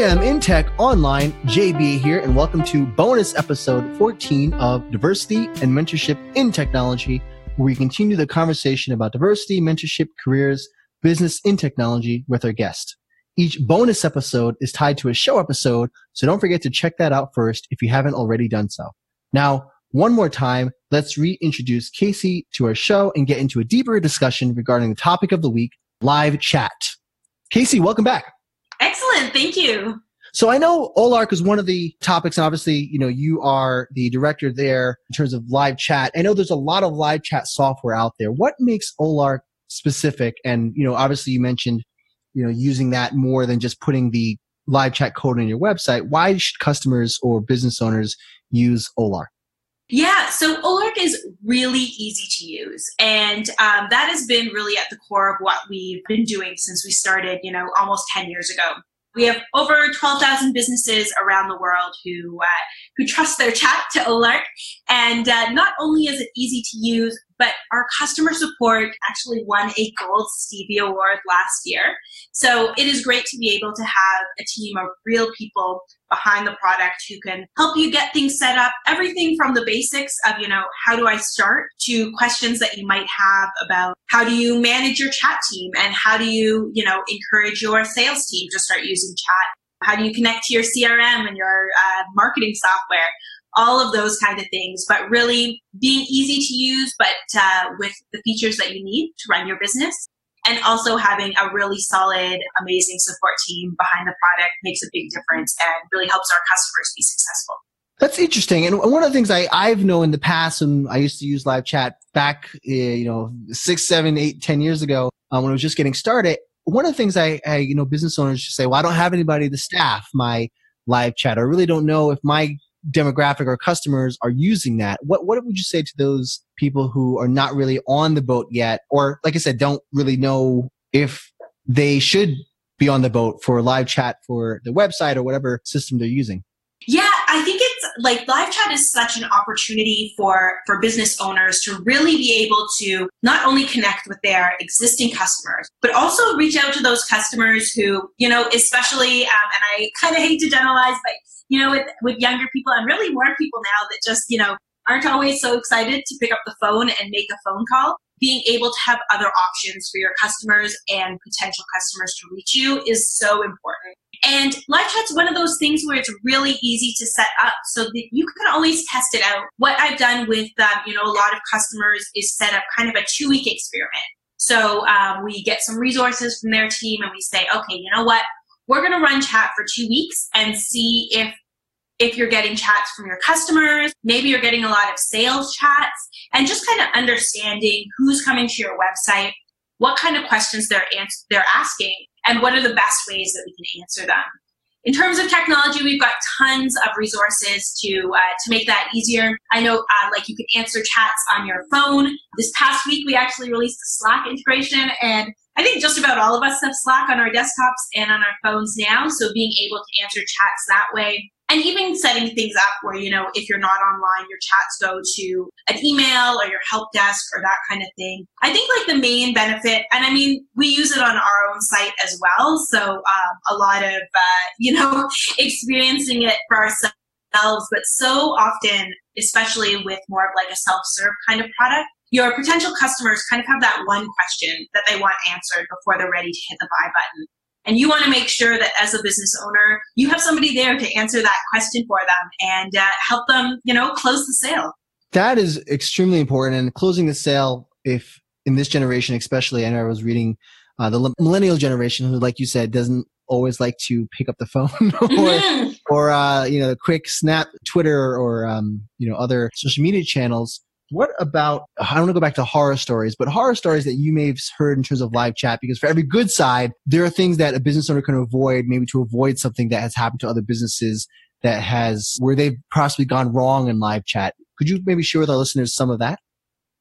GM in Tech Online, JB here, and welcome to bonus episode 14 of Diversity and Mentorship in Technology, where we continue the conversation about diversity, mentorship, careers, business in technology with our guest. Each bonus episode is tied to a show episode, so don't forget to check that out first if you haven't already done so. Now, one more time, let's reintroduce Kasey to our show and get into a deeper discussion regarding the topic of the week, live chat. Kasey, welcome back. Excellent. Thank you. So I know Olark is one of the topics, and obviously, you know, you are the director there in terms of live chat. I know there's a lot of live chat software out there. What makes Olark specific? And, you know, obviously you mentioned, you know, using that more than just putting the live chat code on your website. Why should customers or business owners use Olark? Yeah, so Olark is really easy to use. And um, that has been really at the core of what we've been doing since we started, you know, almost 10 years ago. We have over 12,000 businesses around the world who uh, who trust their chat to Olark, and uh, not only is it easy to use, but our customer support actually won a Gold Stevie Award last year. So it is great to be able to have a team of real people behind the product who can help you get things set up. Everything from the basics of, you know, how do I start to questions that you might have about how do you manage your chat team and how do you, you know, encourage your sales team to start using chat how do you connect to your crm and your uh, marketing software all of those kind of things, but really being easy to use, but uh, with the features that you need to run your business. And also having a really solid, amazing support team behind the product makes a big difference and really helps our customers be successful. That's interesting. And one of the things I, I've known in the past, and I used to use live chat back, uh, you know, six, seven, eight, ten years ago um, when I was just getting started. One of the things I, I, you know, business owners say, well, I don't have anybody to staff my live chat. I really don't know if my demographic or customers are using that. What what would you say to those people who are not really on the boat yet, or like I said, don't really know if they should be on the boat for live chat for the website or whatever system they're using? It's like live chat is such an opportunity for for business owners to really be able to not only connect with their existing customers, but also reach out to those customers who, you know, especially, um, and I kind of hate to generalize, but you know, with, with younger people and really more people now that just, you know, aren't always so excited to pick up the phone and make a phone call. Being able to have other options for your customers and potential customers to reach you is so important. And live chat's one of those things where it's really easy to set up so that you can always test it out. What I've done with, um, you know, a lot of customers is set up kind of a two week experiment. So um, we get some resources from their team and we say, okay, you know what? We're going to run chat for two weeks and see if if you're getting chats from your customers, maybe you're getting a lot of sales chats, and just kind of understanding who's coming to your website, what kind of questions they're ans- they're asking, and what are the best ways that we can answer them. In terms of technology, we've got tons of resources to uh, to make that easier. I know, uh, like you can answer chats on your phone. This past week, we actually released the Slack integration, and I think just about all of us have Slack on our desktops and on our phones now. So being able to answer chats that way and even setting things up where you know if you're not online your chats go to an email or your help desk or that kind of thing. I think like the main benefit and i mean we use it on our own site as well. So um, a lot of uh, you know experiencing it for ourselves but so often especially with more of like a self-serve kind of product your potential customers kind of have that one question that they want answered before they're ready to hit the buy button and you want to make sure that as a business owner, you have somebody there to answer that question for them and uh, help them, you know, close the sale. That is extremely important. And closing the sale, if in this generation, especially, I know I was reading uh, the millennial generation who, like you said, doesn't always like to pick up the phone or, mm-hmm. or uh, you know, quick snap Twitter or, um, you know, other social media channels what about, I don't want to go back to horror stories, but horror stories that you may have heard in terms of live chat? Because for every good side, there are things that a business owner can avoid, maybe to avoid something that has happened to other businesses that has, where they've possibly gone wrong in live chat. Could you maybe share with our listeners some of that?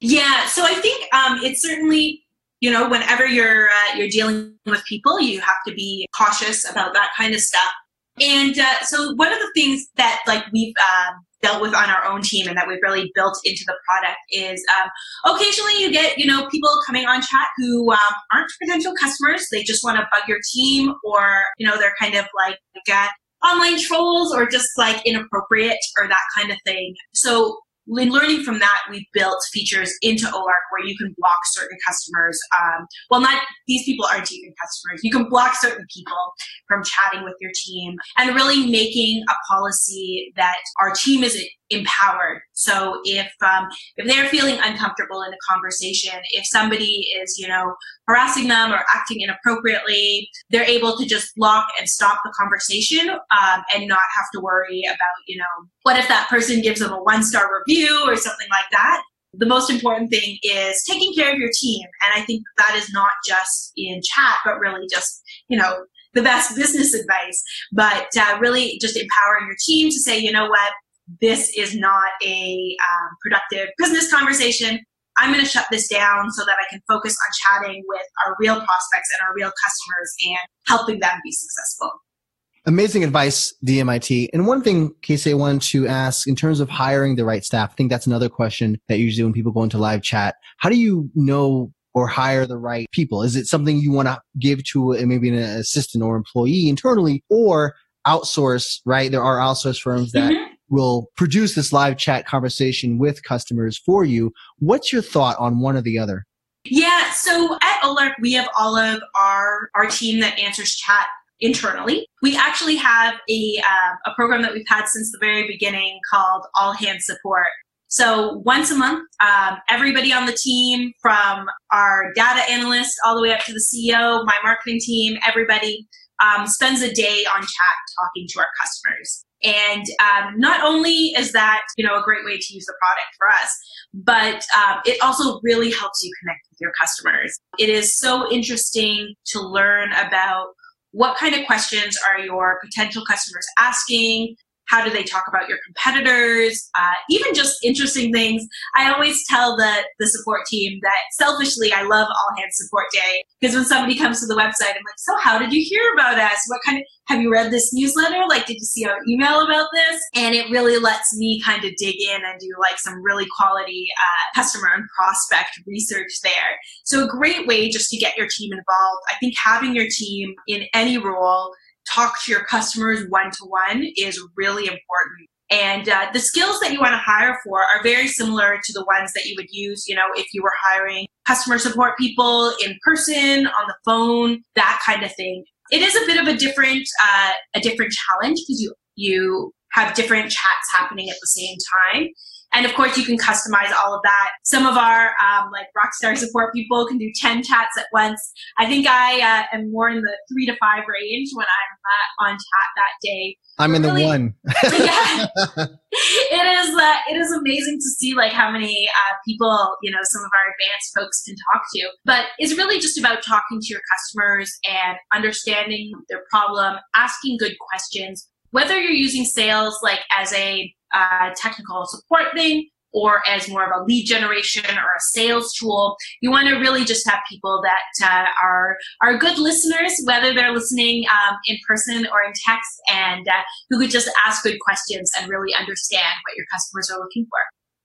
Yeah, so I think um, it's certainly you know whenever you're uh, you're dealing with people, you have to be cautious about that kind of stuff. And uh, so one of the things that like we've um, dealt with on our own team and that we've really built into the product is um, occasionally you get you know people coming on chat who um, aren't potential customers. They just want to bug your team or you know they're kind of like uh, online trolls or just like inappropriate or that kind of thing. So in learning from that, we built features into Olark where you can block certain customers. Um, well, not these people aren't even customers. You can block certain people from chatting with your team and really making a policy that our team is empowered. So if um, if they're feeling uncomfortable in a conversation, if somebody is you know harassing them or acting inappropriately, they're able to just block and stop the conversation um, and not have to worry about you know what if that person gives them a one star review or something like that. The most important thing is taking care of your team, and I think that is not just in chat, but really just you know the best business advice, but uh, really just empowering your team to say, you know what, this is not a um, productive business conversation. I'm going to shut this down so that I can focus on chatting with our real prospects and our real customers and helping them be successful. Amazing advice, DMIT. And one thing, Kasey, I wanted to ask in terms of hiring the right staff, I think that's another question that usually when people go into live chat, how do you know or hire the right people? Is it something you want to give to a, maybe an assistant or employee internally or outsource, right? There are outsource firms that mm-hmm will produce this live chat conversation with customers for you. What's your thought on one or the other? Yeah, so at Olark, we have all of our, our team that answers chat internally. We actually have a, uh, a program that we've had since the very beginning called All Hands Support. So once a month, um, everybody on the team, from our data analyst all the way up to the CEO, my marketing team, everybody um, spends a day on chat talking to our customers. And um, not only is that you know a great way to use the product for us, but um, it also really helps you connect with your customers. It is so interesting to learn about what kind of questions are your potential customers asking how do they talk about your competitors uh, even just interesting things. I always tell the, the support team that selfishly i love all hands support day because when somebody comes to the website i'm like so how did you hear about us? What kind of have you read this newsletter? Like did you see our email about this? And it really lets me kind of dig in and do like some really quality uh, customer and prospect research there. So a great way just to get your team involved. I think having your team in any role talk to your customers one to one is really important. And uh, the skills that you want to hire for are very similar to the ones that you would use, you know, if you were hiring customer support people in person, on the phone, that kind of thing. It is a bit of a different, uh, a different challenge because you you have different chats happening at the same time. And of course, you can customize all of that. Some of our um, like rockstar support people can do 10 chats at once. I think I uh, am more in the three to five range when I'm uh, on chat that day. I'm in really, the one. yeah, it is. Uh, it is amazing to see like how many uh, people you know some of our advanced folks can talk to. But it's really just about talking to your customers and understanding their problem, asking good questions. Whether you're using sales like as a uh, technical support thing or as more of a lead generation or a sales tool. You want to really just have people that uh, are are good listeners, whether they're listening um, in person or in text, and uh, who could just ask good questions and really understand what your customers are looking for.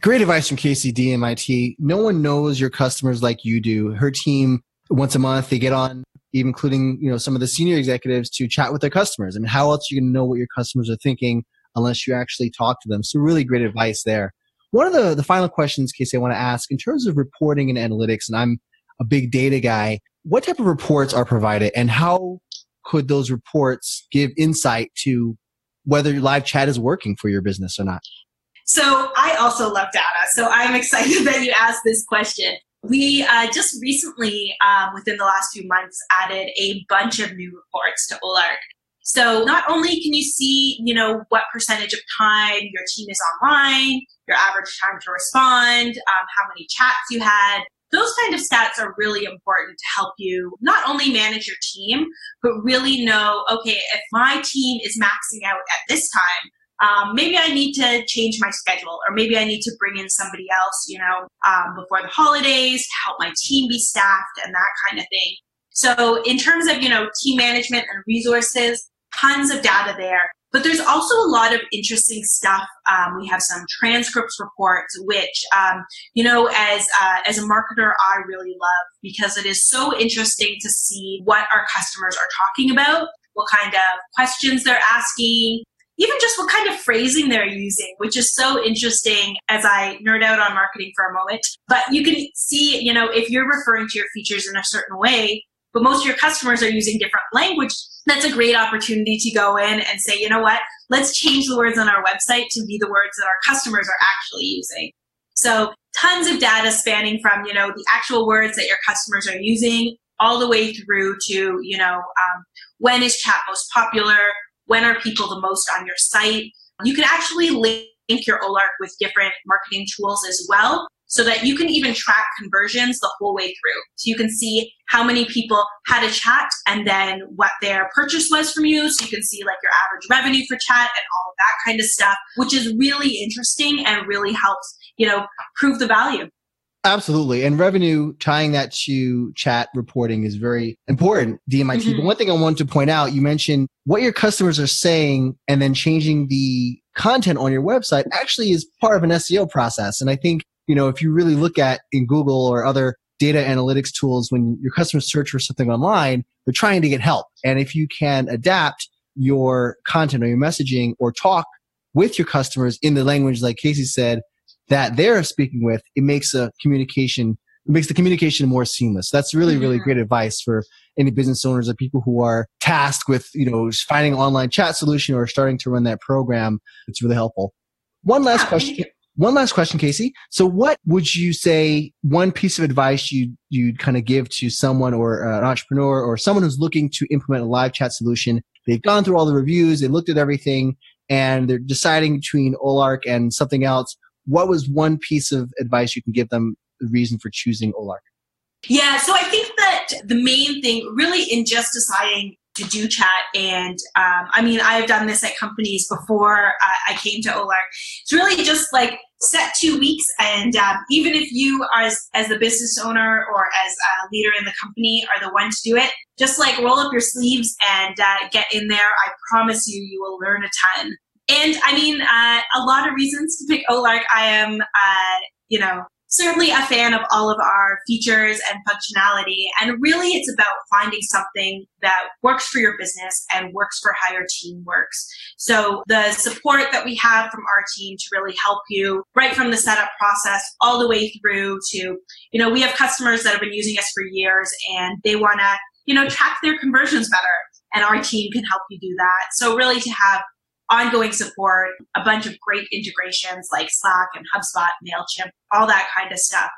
Great advice from Kasey DMIT. No one knows your customers like you do. Her team once a month they get on including you know some of the senior executives to chat with their customers I mean, how else are you going to know what your customers are thinking unless you actually talk to them. So really great advice there. One of the, the final questions, Kasey, I want to ask in terms of reporting and analytics, and I'm a big data guy, what type of reports are provided and how could those reports give insight to whether live chat is working for your business or not? So I also love data. So I'm excited that you asked this question. We uh, just recently, um, within the last few months, added a bunch of new reports to Olark. So not only can you see, you know, what percentage of time your team is online, your average time to respond, um, how many chats you had, those kind of stats are really important to help you not only manage your team, but really know, okay, if my team is maxing out at this time, um, maybe I need to change my schedule, or maybe I need to bring in somebody else, you know, um, before the holidays to help my team be staffed and that kind of thing. So, in terms of you know team management and resources, tons of data there. But there's also a lot of interesting stuff. Um, we have some transcripts reports, which um, you know, as uh, as a marketer, I really love because it is so interesting to see what our customers are talking about, what kind of questions they're asking, even just what kind of phrasing they're using, which is so interesting as I nerd out on marketing for a moment. But you can see, you know, if you're referring to your features in a certain way, but most of your customers are using different language, that's a great opportunity to go in and say, you know what, let's change the words on our website to be the words that our customers are actually using. So tons of data spanning from, you know, the actual words that your customers are using all the way through to, you know, um, when is chat most popular? When are people the most on your site? You can actually link your Olark with different marketing tools as well so that you can even track conversions the whole way through. So you can see how many people had a chat and then what their purchase was from you. So you can see like your average revenue for chat and all of that kind of stuff, which is really interesting and really helps, you know, prove the value. Absolutely. And revenue tying that to chat reporting is very important, DMIT. Mm-hmm. But one thing I want to point out, you mentioned what your customers are saying and then changing the content on your website actually is part of an SEO process. And I think you know, if you really look at in Google or other data analytics tools, when your customers search for something online, they're trying to get help. And if you can adapt your content or your messaging or talk with your customers in the language, like Kasey said, that they're speaking with, it makes a communication, it makes the communication more seamless. That's really, really mm-hmm. great advice for any business owners or people who are tasked with, you know, finding online chat solution or starting to run that program. It's really helpful. One last question. One last question, Kasey. So, what would you say one piece of advice you you'd kind of give to someone or uh, an entrepreneur or someone who's looking to implement a live chat solution? They've gone through all the reviews, they looked at everything, and they're deciding between Olark and something else. What was one piece of advice you can give them? The reason for choosing Olark? Yeah, so I think that the main thing, really, in just deciding to do chat. And um, I mean, I've done this at companies before uh, I came to Olark. It's really just like set two weeks, and um, even if you, as as the business owner or as a leader in the company, are the one to do it, just like roll up your sleeves and uh, get in there. I promise you, you will learn a ton. And I mean, uh, a lot of reasons to pick Olark. I am, uh, you know, certainly a fan of all of our features and functionality. And really, it's about finding something that works for your business and works for how your team works. So the support that we have from our team to really help you right from the setup process all the way through to, you know, we have customers that have been using us for years and they want to, you know, track their conversions better. And our team can help you do that. So really to have ongoing support, a bunch of great integrations like Slack and HubSpot, MailChimp, all that kind of stuff.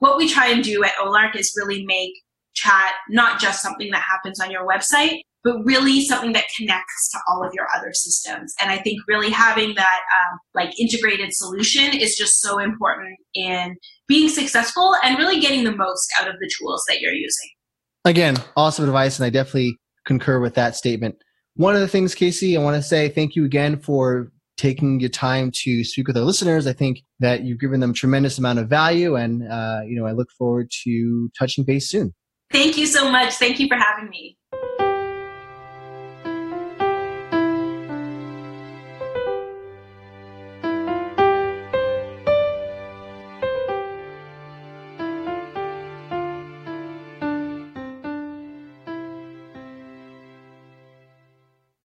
What we try and do at Olark is really make chat not just something that happens on your website, but really something that connects to all of your other systems. And I think really having that um, like integrated solution is just so important in being successful and really getting the most out of the tools that you're using. Again, awesome advice, and I definitely concur with that statement. One of the things, Kasey, I want to say thank you again for taking your time to speak with our listeners. I think that you've given them tremendous amount of value, and uh, you know I look forward to touching base soon. Thank you so much. Thank you for having me.